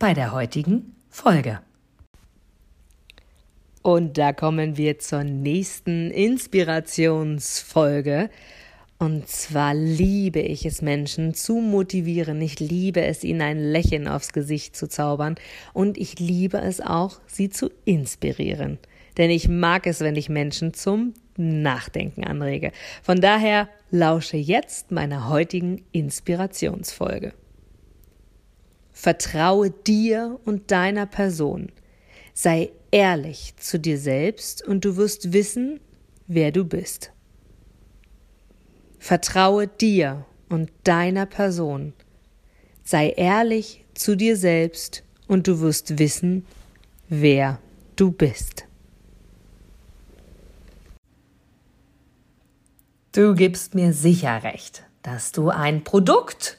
bei der heutigen Folge. Und da kommen wir zur nächsten Inspirationsfolge. Und zwar liebe ich es, Menschen zu motivieren. Ich liebe es, ihnen ein Lächeln aufs Gesicht zu zaubern. Und ich liebe es auch, sie zu inspirieren. Denn ich mag es, wenn ich Menschen zum Nachdenken anrege. Von daher lausche jetzt meiner heutigen Inspirationsfolge. Vertraue dir und deiner Person. Sei ehrlich zu dir selbst und du wirst wissen, wer du bist. Vertraue dir und deiner Person. Sei ehrlich zu dir selbst und du wirst wissen, wer du bist. Du gibst mir sicher recht, dass du ein Produkt